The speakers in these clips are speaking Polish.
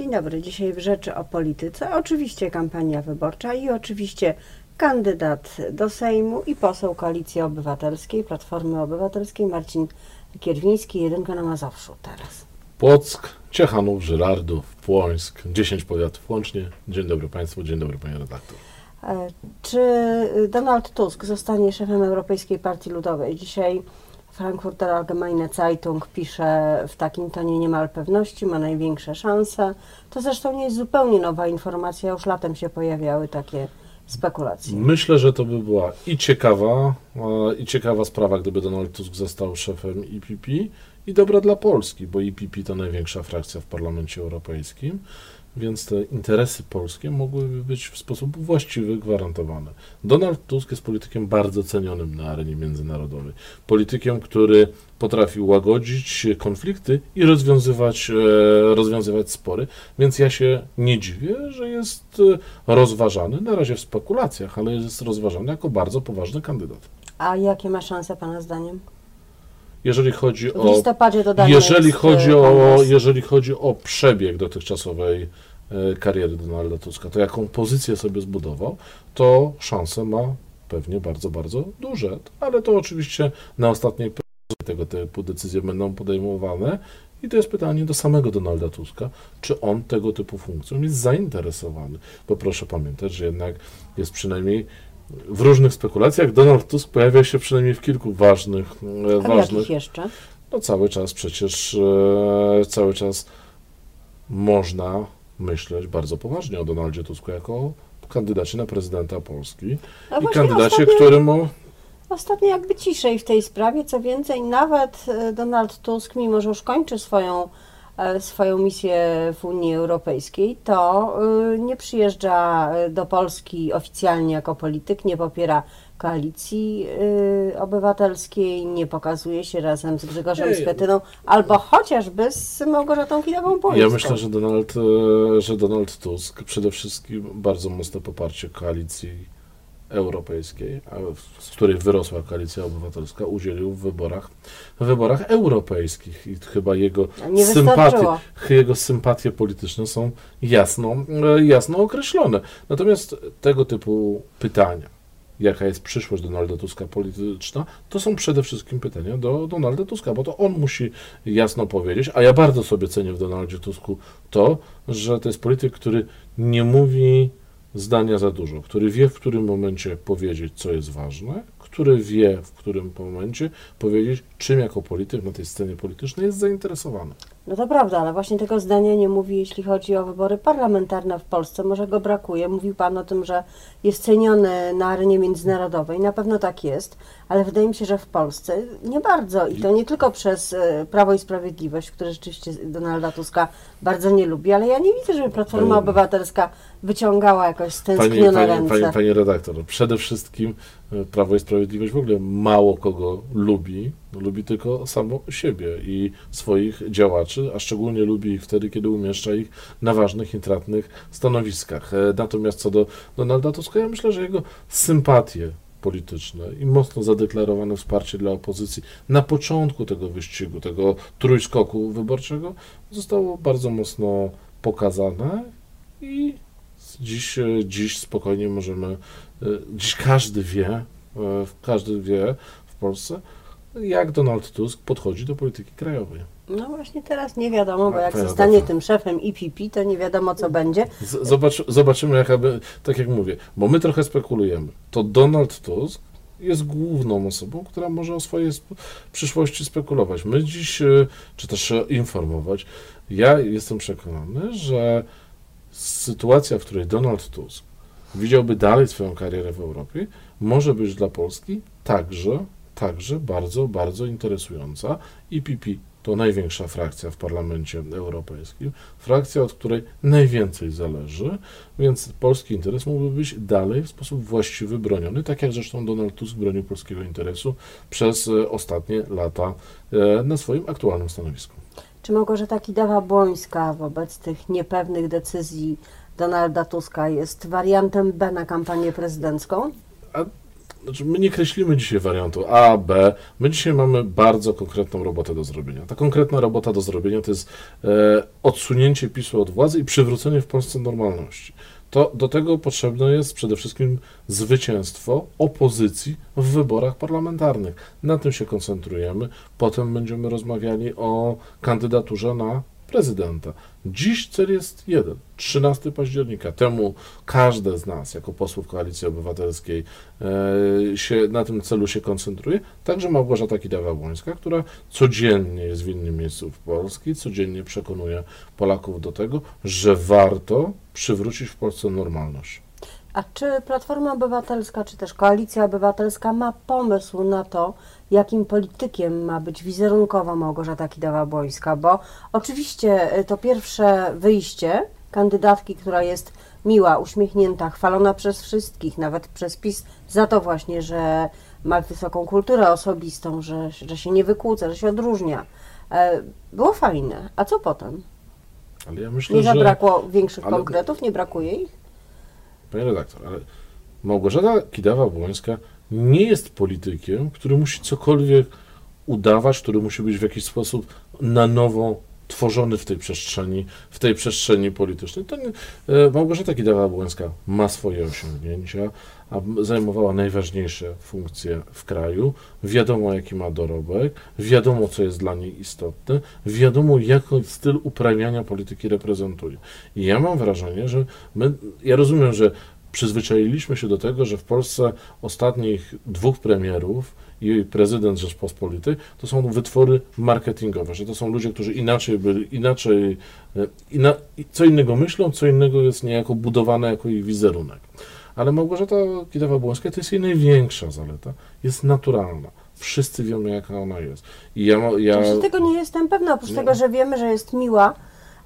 Dzień dobry. Dzisiaj w Rzeczy o Polityce. Oczywiście kampania wyborcza i oczywiście kandydat do Sejmu i poseł Koalicji Obywatelskiej, Platformy Obywatelskiej Marcin Kierwiński, jedynka na Mazowszu teraz. Płock, Ciechanów, Żyrardów, Płońsk, 10 powiatów łącznie. Dzień dobry Państwu, dzień dobry Panie redaktor. E, Czy Donald Tusk zostanie szefem Europejskiej Partii Ludowej? Dzisiaj Frankfurter Allgemeine Zeitung pisze w takim tonie niemal pewności, ma największe szanse. To zresztą nie jest zupełnie nowa informacja, już latem się pojawiały takie spekulacje. Myślę, że to by była i ciekawa, e, i ciekawa sprawa, gdyby Donald Tusk został szefem IPP i dobra dla Polski, bo IPP to największa frakcja w Parlamencie Europejskim, więc te interesy polskie mogłyby być w sposób właściwy gwarantowane. Donald Tusk jest politykiem bardzo cenionym na arenie międzynarodowej. Politykiem, który potrafi łagodzić konflikty i rozwiązywać, e, rozwiązywać spory, więc ja się nie dziwię, że jest e, rozważany, na razie w spekulacjach, ale jest rozważany jako bardzo poważny kandydat. A jakie ma szanse Pana zdaniem? Jeżeli chodzi W o Jeżeli jest, chodzi, e, o, jeżeli chodzi o przebieg dotychczasowej e, kariery Donalda Tuska, to jaką pozycję sobie zbudował, to szanse ma pewnie bardzo, bardzo duże. Ale to oczywiście na ostatniej tego typu decyzje będą podejmowane. I to jest pytanie do samego Donalda Tuska, czy on tego typu funkcją jest zainteresowany. Bo proszę pamiętać, że jednak jest przynajmniej w różnych spekulacjach Donald Tusk pojawia się przynajmniej w kilku ważnych, e, A ważnych jeszcze? no cały czas przecież, e, cały czas można myśleć bardzo poważnie o Donaldzie Tusku jako kandydacie na prezydenta Polski No i kandydacie, ostatnio- któremu Ostatnio jakby ciszej w tej sprawie, co więcej, nawet e, Donald Tusk, mimo że już kończy swoją, swoją misję w Unii Europejskiej, to e, nie przyjeżdża e, do Polski oficjalnie jako polityk, nie popiera koalicji e, obywatelskiej, nie pokazuje się razem z Grzegorzem Schetyną, albo chociażby z Małgorzatą Kidawą-Błońską. ja myślę, że Donald, e, że Donald Tusk przede wszystkim bardzo mocne poparcie koalicji europejskiej, z której wyrosła koalicja obywatelska, udzielił w wyborach, w wyborach europejskich i chyba jego sympatie, jego sympatie polityczne są jasno, e, jasno określone. Natomiast tego typu pytania, jaka jest przyszłość Donalda Tuska polityczna, to są przede wszystkim pytania do Donalda Tuska, bo to on musi jasno powiedzieć, a ja bardzo sobie cenię w Donaldzie Tusku to, że to jest polityk, który nie mówi zdania za dużo, który wie w którym momencie powiedzieć, co jest ważne, który wie w którym momencie powiedzieć, czym jako polityk na tej scenie politycznej jest zainteresowany. No to prawda, ale właśnie tego zdania nie mówi, jeśli chodzi o wybory parlamentarne w Polsce. Może go brakuje. Mówił Pan o tym, że jest ceniony na arenie międzynarodowej. Na pewno tak jest, ale wydaje mi się, że w Polsce nie bardzo. I to nie tylko przez e, Prawo i Sprawiedliwość, które rzeczywiście Donalda Tuska bardzo nie lubi, ale ja nie widzę, żeby Platforma Pani- Obywatelska wyciągała jakoś Pani, stęsknione pani, ręce. pani, pani redaktor, przede wszystkim e, Prawo i Sprawiedliwość w ogóle mało kogo lubi, lubi tylko samo siebie i swoich działaczy, a szczególnie lubi ich wtedy, kiedy umieszcza ich na ważnych, intratnych stanowiskach. E, Natomiast co do Donalda Tuska, ja myślę, że jego sympatie polityczne i mocno zadeklarowane wsparcie dla opozycji na początku tego wyścigu, tego trójskoku wyborczego zostało bardzo mocno pokazane i Dziś, e, dziś spokojnie możemy, e, dziś każdy wie, e, każdy wie w Polsce, jak Donald Tusk podchodzi do polityki krajowej. No właśnie teraz nie wiadomo, bo jak zostanie tym szefem IPP, to nie wiadomo co będzie. Z- Zobacz, zobaczymy, jaka by, tak jak mówię, bo my trochę spekulujemy. To Donald Tusk jest główną osobą, która może o swojej przyszłości spekulować. My dziś, czy też informować. Ja jestem przekonany, że sytuacja, w której Donald Tusk widziałby dalej swoją karierę w Europie, może być dla Polski także, także bardzo, bardzo interesująca. IPP to największa frakcja w Parlamencie Europejskim, frakcja, od której najwięcej zależy, więc polski interes mógłby być dalej w sposób właściwy broniony, tak jak zresztą Donald Tusk bronił polskiego interesu przez e, ostatnie lata e, na swoim aktualnym stanowisku. Czy Małgorzata Kidawa-Błońska wobec tych niepewnych decyzji Donalda Tuska jest wariantem B na kampanię prezydencką? znaczy my nie kreślimy dzisiaj wariantu A, B. My dzisiaj mamy bardzo konkretną robotę do zrobienia. Ta konkretna robota do zrobienia to jest e, odsunięcie PiSu od władzy i przywrócenie w Polsce normalności. To do tego potrzebne jest przede wszystkim zwycięstwo opozycji w wyborach parlamentarnych. Na tym się koncentrujemy. Potem będziemy rozmawiali o kandydaturze na prezydenta. Dziś cel jest jeden 13 października. Temu każde z nas, jako posłów Koalicji Obywatelskiej, e, się, na tym celu się koncentruje. Także Małgorzata Kidawa-Błońska, która codziennie jest w innym miejscu w Polsce, codziennie przekonuje Polaków do tego, że warto przywrócić w Polsce normalność. A czy Platforma Obywatelska, czy też Koalicja Obywatelska ma pomysł na to, jakim politykiem ma być wizerunkowa Małgorzata Kidawa-Błońska? Bo oczywiście y, to pierwsze wyjście kandydatki, która jest miła, uśmiechnięta, chwalona przez wszystkich, nawet przez PiS, za to właśnie, że ma wysoką kulturę osobistą, że, że się nie wykłóca, że się odróżnia. E, Było fajne. A co potem? Ale ja myślę, Nie że... zabrakło większych ale- konkretów? Nie brakuje ich? Panie redaktor, ale Małgorzata Kidawa-Błońska nie jest politykiem, który musi cokolwiek udawać, który musi być w jakiś sposób na nowo tworzony w tej przestrzeni, w tej przestrzeni politycznej. To nie, e, Małgorzata Kidawa-Błońska ma swoje osiągnięcia, zajmowała najważniejsze funkcje w kraju. Wiadomo, jaki ma dorobek, wiadomo, co jest dla niej istotne, wiadomo, jaki styl uprawiania polityki reprezentuje. I ja mam wrażenie, że my, ja rozumiem, że przyzwyczailiśmy się do tego, że w Polsce ostatnich dwóch premierów i prezydent Rzeczpospolitej to są wytwory marketingowe, że to są ludzie, którzy inaczej byli, inaczej, e, ina, co innego myślą, co innego jest niejako budowane jako ich wizerunek. Ale Małgorzata Kidawa-Błońska to jest jej największa zaleta, jest naturalna. Wszyscy wiemy, jaka ona jest. I ja, ja tego nie jestem pewna, oprócz Nie. tego, że wiemy, że jest miła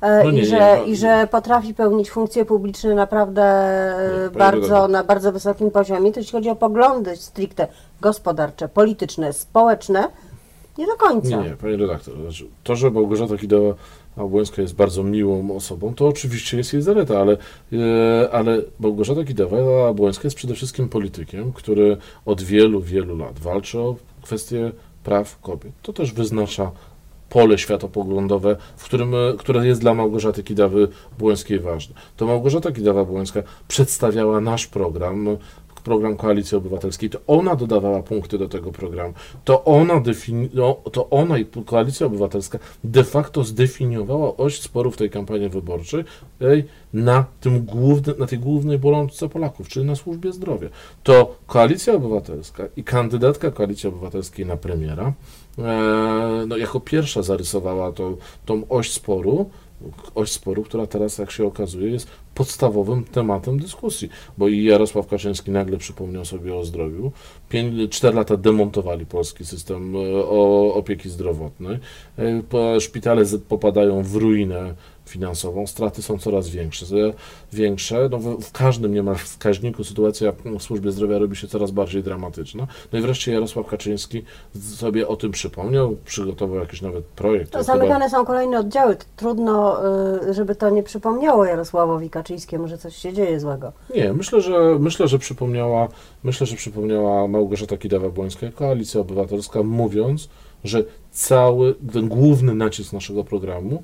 e, No i, nie, że, no- i że potrafi pełnić funkcje publiczne naprawdę e, Nie, bardzo, na bardzo wysokim poziomie, to jeśli chodzi o poglądy stricte gospodarcze, polityczne, społeczne, nie do końca. Nie, nie, panie redaktor. Znaczy, to, że Małgorzata Kidawa-Błońska jest bardzo miłą osobą, to oczywiście jest jej zaleta, ale, e, ale Małgorzata Kidawa-Błońska jest przede wszystkim politykiem, który od wielu, wielu lat walczy o kwestie praw kobiet. To też wyznacza pole światopoglądowe, w którym, e, które jest dla Małgorzaty Kidawy-Błońskiej ważne. To Małgorzata Kidawa-Błońska przedstawiała nasz program, program Koalicji Obywatelskiej, to ona dodawała punkty do tego programu, to ona, defini- no, to ona i Koalicja Obywatelska de facto zdefiniowała oś sporów tej kampanii wyborczej ej, na, tym główny, na tej głównej bolączce Polaków, czyli na służbie zdrowia. To Koalicja Obywatelska i kandydatka Koalicji Obywatelskiej na premiera e, no, jako pierwsza zarysowała tą, tą oś sporu, oś sporu, która teraz, jak się okazuje, jest podstawowym tematem dyskusji, bo i Jarosław Kaczyński nagle przypomniał sobie o zdrowiu. Cztery lata demontowali polski system e, opieki zdrowotnej. E, po- Szpitale popadają w ruinę finansową, straty są coraz większe. e, większe. No, w, w każdym niemal wskaźniku sytuacja w służbie zdrowia robi się coraz bardziej dramatyczna. No i wreszcie Jarosław Kaczyński sobie o tym przypomniał, przygotował jakiś nawet projekt. To on chyba- zamykane są kolejne oddziały. Trudno, y, żeby to nie przypomniało Jarosławowi Kaczyńskiemu, że coś się dzieje złego. Nie, myślę, że myślę, że przypomniała, myślę, że przypomniała Małgorzata Kidawa-Błońska, Koalicja Obywatelska, mówiąc, że cały ten główny nacisk naszego programu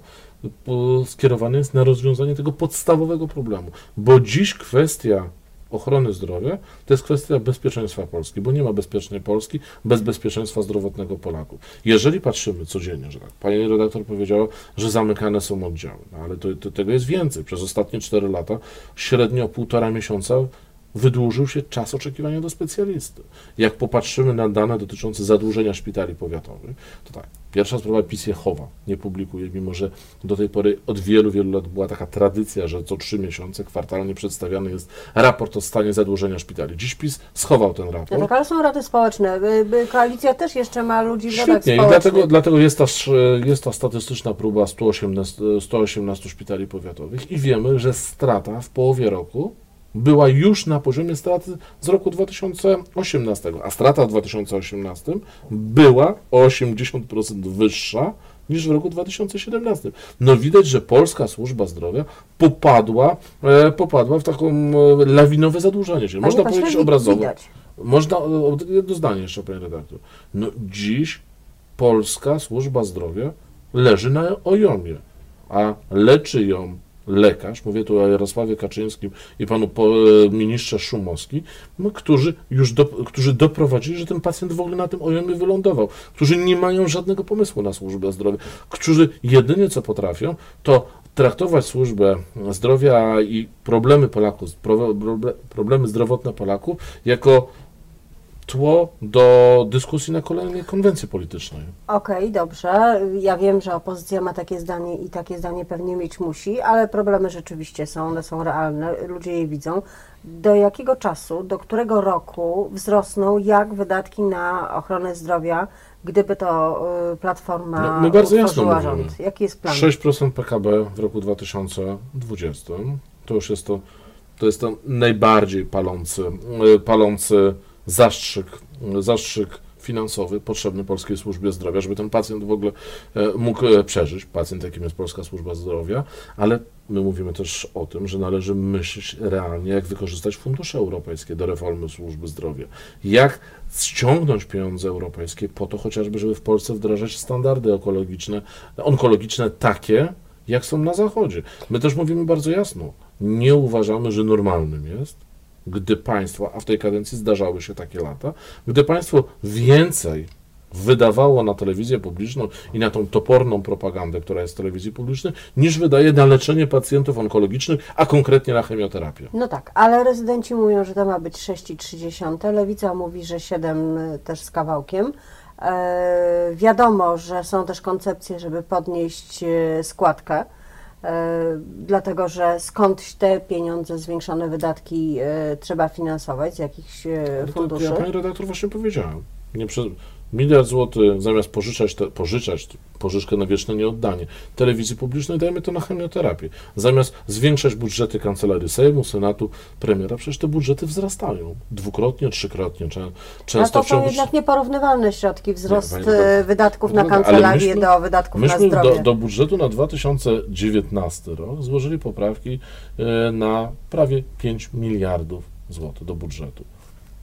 po- skierowany jest na rozwiązanie tego podstawowego problemu. Bo dziś kwestia ochrony zdrowia to jest kwestia bezpieczeństwa Polski, bo nie ma bezpiecznej Polski bez bezpieczeństwa zdrowotnego Polaków. Jeżeli patrzymy codziennie, że tak, pani redaktor powiedziała, że zamykane są oddziały, no ale to, to, tego jest więcej. Przez ostatnie 4 lata średnio półtora miesiąca wydłużył się czas oczekiwania do specjalisty. Jak popatrzymy na dane dotyczące zadłużenia szpitali powiatowych, to tak, pierwsza sprawa PiS je chowa, nie publikuje, mimo że do tej pory od wielu, wielu lat była taka tradycja, że co trzy miesiące kwartalnie przedstawiany jest raport o stanie zadłużenia szpitali. Dziś PiS schował ten raport. tak, ale są rady społeczne. Koalicja też jeszcze ma ludzi w Świetnie, i dlatego, dlatego jest, ta, jest ta statystyczna próba 118, 118 szpitali powiatowych i wiemy, że strata w połowie roku była już na poziomie straty z roku 2018, a strata w 2018 była o 80% wyższa niż w roku 2017. No widać, że polska służba zdrowia popadła, e, popadła w taką e, lawinowe zadłużenie, Panie można pośle, powiedzieć wi- obrazowo. Widać. Można, o, jedno zdanie jeszcze, panie redaktor. No dziś polska służba zdrowia leży na ojomie, a leczy ją lekarz, mówię tu o Jarosławie Kaczyńskim i panu e, ministrze Szumowski, no, którzy już do, którzy doprowadzili, że ten pacjent w ogóle na tym ojomie wylądował, którzy nie mają żadnego pomysłu na służbę zdrowia, którzy jedynie co potrafią, to traktować służbę zdrowia i problemy Polaków, pro- proble- problemy zdrowotne Polaków jako tło do dyskusji na kolejnej konwencji politycznej. Okej, dobrze. Ja wiem, że opozycja ma takie zdanie i takie zdanie pewnie mieć musi, ale problemy rzeczywiście są, one są realne, ludzie je widzą. Do jakiego czasu, do którego roku wzrosną jak wydatki na ochronę zdrowia, gdyby to y, Platforma No, my bardzo jasno utworzyła mówimy. rząd? Jaki jest plan? 6% PKB w roku 2020 to już jest to, to jest ten najbardziej palący, e, palący zastrzyk, zastrzyk finansowy potrzebny polskiej służbie zdrowia, żeby ten pacjent w ogóle e, mógł e, przeżyć, pacjent jakim jest polska służba zdrowia, ale my mówimy też o tym, że należy myśleć realnie, jak wykorzystać fundusze europejskie do reformy służby zdrowia, jak ściągnąć pieniądze europejskie po to chociażby, żeby w Polsce wdrażać standardy ekologiczne, onkologiczne takie, jak są na Zachodzie. My też mówimy bardzo jasno, nie uważamy, że normalnym jest, gdy państwo, a w tej kadencji zdarzały się takie lata, gdy państwo więcej wydawało na telewizję publiczną i na tą toporną propagandę, która jest w telewizji publicznej, niż wydaje na leczenie pacjentów onkologicznych, a konkretnie na chemioterapię. No tak, ale rezydenci mówią, że to ma być 6,3. Lewica mówi, że 7 też z kawałkiem. E, wiadomo, że są też koncepcje, żeby podnieść e, składkę, e, dlatego że skądś te pieniądze, zwiększone wydatki e, trzeba finansować z jakichś e, No to funduszy. ja pani redaktor właśnie powiedziałem. Nie prze... Miliard złotych zamiast pożyczać, te, pożyczać pożyczkę na wieczne nieoddanie telewizji publicznej, dajemy to na chemioterapię. Zamiast zwiększać budżety kancelarii Sejmu, Senatu, premiera, przecież te budżety wzrastają dwukrotnie, trzykrotnie, czę- Ale często to w są ciągu... jednak nieporównywalne środki, wzrost pani redaktor, e, wydatków na kancelarię myśmy- do wydatków na zdrowie. do, do budżetu na 2019 rok złożyli poprawki e, na prawie 5 miliardów złotych do budżetu.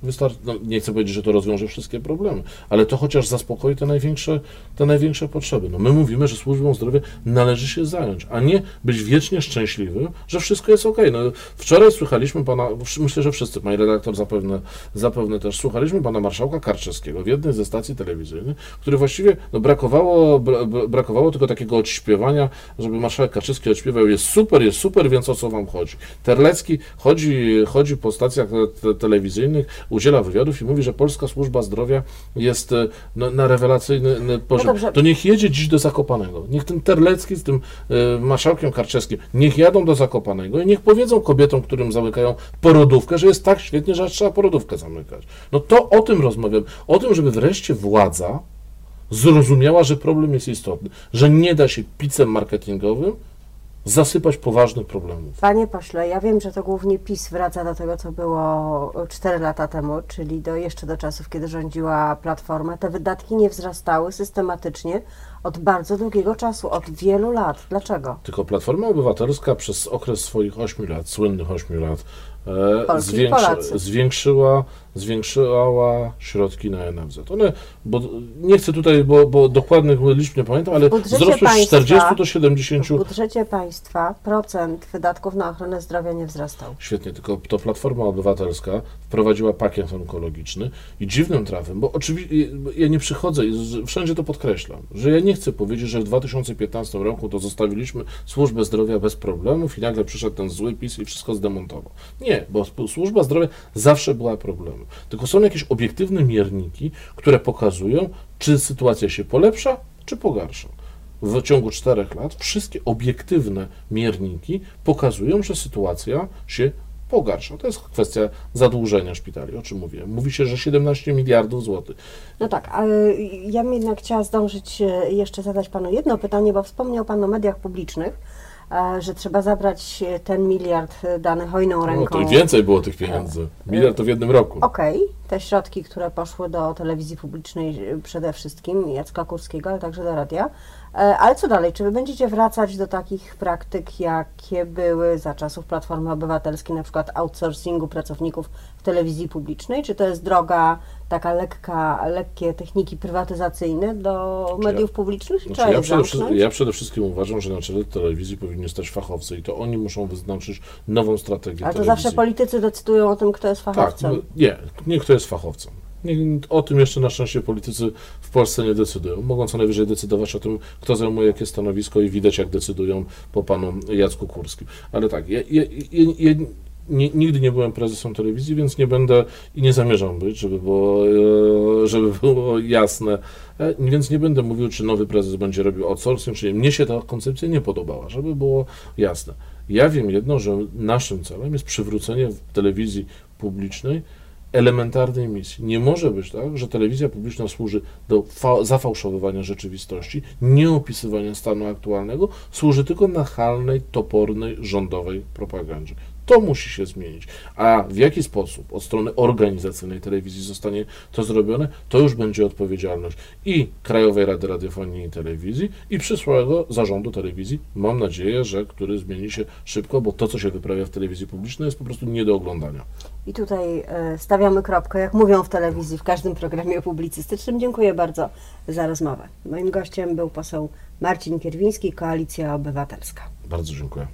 Wystarczy, no nie chcę powiedzieć, że to rozwiąże wszystkie problemy, ale to chociaż zaspokoi te największe, te największe potrzeby. No my mówimy, że służbą zdrowia należy się zająć, a nie być wiecznie szczęśliwym, że wszystko jest ok. No, wczoraj słuchaliśmy pana, myślę, że wszyscy, pani redaktor zapewne, zapewne też, słuchaliśmy pana marszałka Karczewskiego w jednej ze stacji telewizyjnych, który właściwie no, brakowało, bra, bra- brakowało tylko takiego odśpiewania, żeby marszałek Kaczyński odśpiewał, jest super, jest super, więc o co wam chodzi. Terlecki chodzi, chodzi po stacjach te, telewizyjnych, udziela wywiadów i mówi, że polska służba zdrowia jest e, no, na rewelacyjny poziom. dobrze. to niech jedzie dziś do Zakopanego. Niech ten Terlecki z tym e, marszałkiem Karczewskim, niech jadą do Zakopanego i niech powiedzą kobietom, którym zamykają porodówkę, że jest tak świetnie, że aż trzeba porodówkę zamykać. No to o tym rozmawiam. O tym, żeby wreszcie władza zrozumiała, że problem jest istotny, że nie da się picem marketingowym zasypać poważnych problemów. Panie pośle, ja wiem, że to głównie PiS wraca do tego, co było 4 lata temu, czyli do, jeszcze do czasów, kiedy rządziła Platforma. Te wydatki nie wzrastały systematycznie od bardzo długiego czasu, od wielu lat. Dlaczego? Tylko Platforma Obywatelska przez okres swoich 8 lat, słynnych 8 lat, e, Polacy. zwiększyła, zwiększyła środki na NFZ. One, bo nie chcę tutaj, bo, bo dokładnych liczb nie pamiętam, ale wzrosły z państwa- 40 do 70. W budżecie państwa procent wydatków na ochronę zdrowia nie wzrastał. Świetnie, tylko to Platforma Obywatelska wprowadziła pakiet onkologiczny i dziwnym trafem, bo oczywiście ja nie przychodzę i wszędzie to podkreślam, że ja nie chcę powiedzieć, że w 2015 roku to zostawiliśmy służbę zdrowia bez problemów i nagle przyszedł ten zły PiS i wszystko zdemontował. Nie, bo służba zdrowia zawsze była problemem. Tylko są jakieś obiektywne mierniki, które pokazują, czy sytuacja się polepsza, czy pogarsza w ciągu czterech lat wszystkie obiektywne mierniki pokazują, że sytuacja się pogarsza. To jest kwestia zadłużenia szpitali, o czym mówiłem. Mówi się, że 17 miliardów złotych. No tak, ale ja bym jednak chciała zdążyć e, jeszcze zadać Panu jedno pytanie, bo wspomniał Pan o mediach publicznych, że trzeba zabrać e, ten miliard e, dany hojną No, ręką. to i więcej było tych pieniędzy. Miliard to w jednym roku. Okej, te środki, które poszły do telewizji publicznej przede wszystkim, Jacka Kurskiego, ale także do radia. E, Ale co dalej? Czy wy będziecie wracać do takich praktyk, jakie były za czasów Platformy Obywatelskiej, na przykład outsourcingu pracowników w telewizji publicznej? Czy to jest droga taka lekka, lekkie techniki prywatyzacyjne do Znaczy mediów publicznych? Czy Znaczy, ja, przede ja przede wszystkim uważam, że na czele telewizji powinni stać fachowcy i to oni muszą wyznaczyć nową strategię Ale to telewizji. zawsze politycy decydują o tym, kto jest Tak, fachowcem. no, nie, nie kto jest fachowcem. O tym jeszcze na szczęście politycy w Polsce nie decydują. Mogą co najwyżej decydować o tym, kto zajmuje jakie stanowisko i widać, jak decydują po panu Jacku Kurskim. Ale tak, ja, ja, ja nie, nigdy nie byłem prezesem telewizji, więc nie będę i nie zamierzam być, żeby było, e, żeby było jasne. E, Więc nie będę mówił, czy nowy prezes będzie robił outsourcing, czy nie. Mnie się ta koncepcja nie podobała, żeby było jasne. Ja wiem jedno, że naszym celem jest przywrócenie w telewizji publicznej elementarnej misji. Nie może być tak, że telewizja publiczna służy do fa- zafałszowywania rzeczywistości, nieopisywania stanu aktualnego, służy tylko nachalnej, topornej, rządowej propagandzie. To musi się zmienić. A w jaki sposób od strony organizacyjnej telewizji zostanie to zrobione, to już będzie odpowiedzialność i Krajowej Rady Radiofonii i Telewizji, i przyszłego zarządu telewizji. Mam nadzieję, że który zmieni się szybko, bo to, co się wyprawia w telewizji publicznej, jest po prostu nie do oglądania. I tutaj e, stawiamy kropkę, jak mówią w telewizji, w każdym programie publicystycznym. Dziękuję bardzo za rozmowę. Moim gościem był poseł Marcin Kierwiński, Koalicja Obywatelska. Bardzo dziękuję.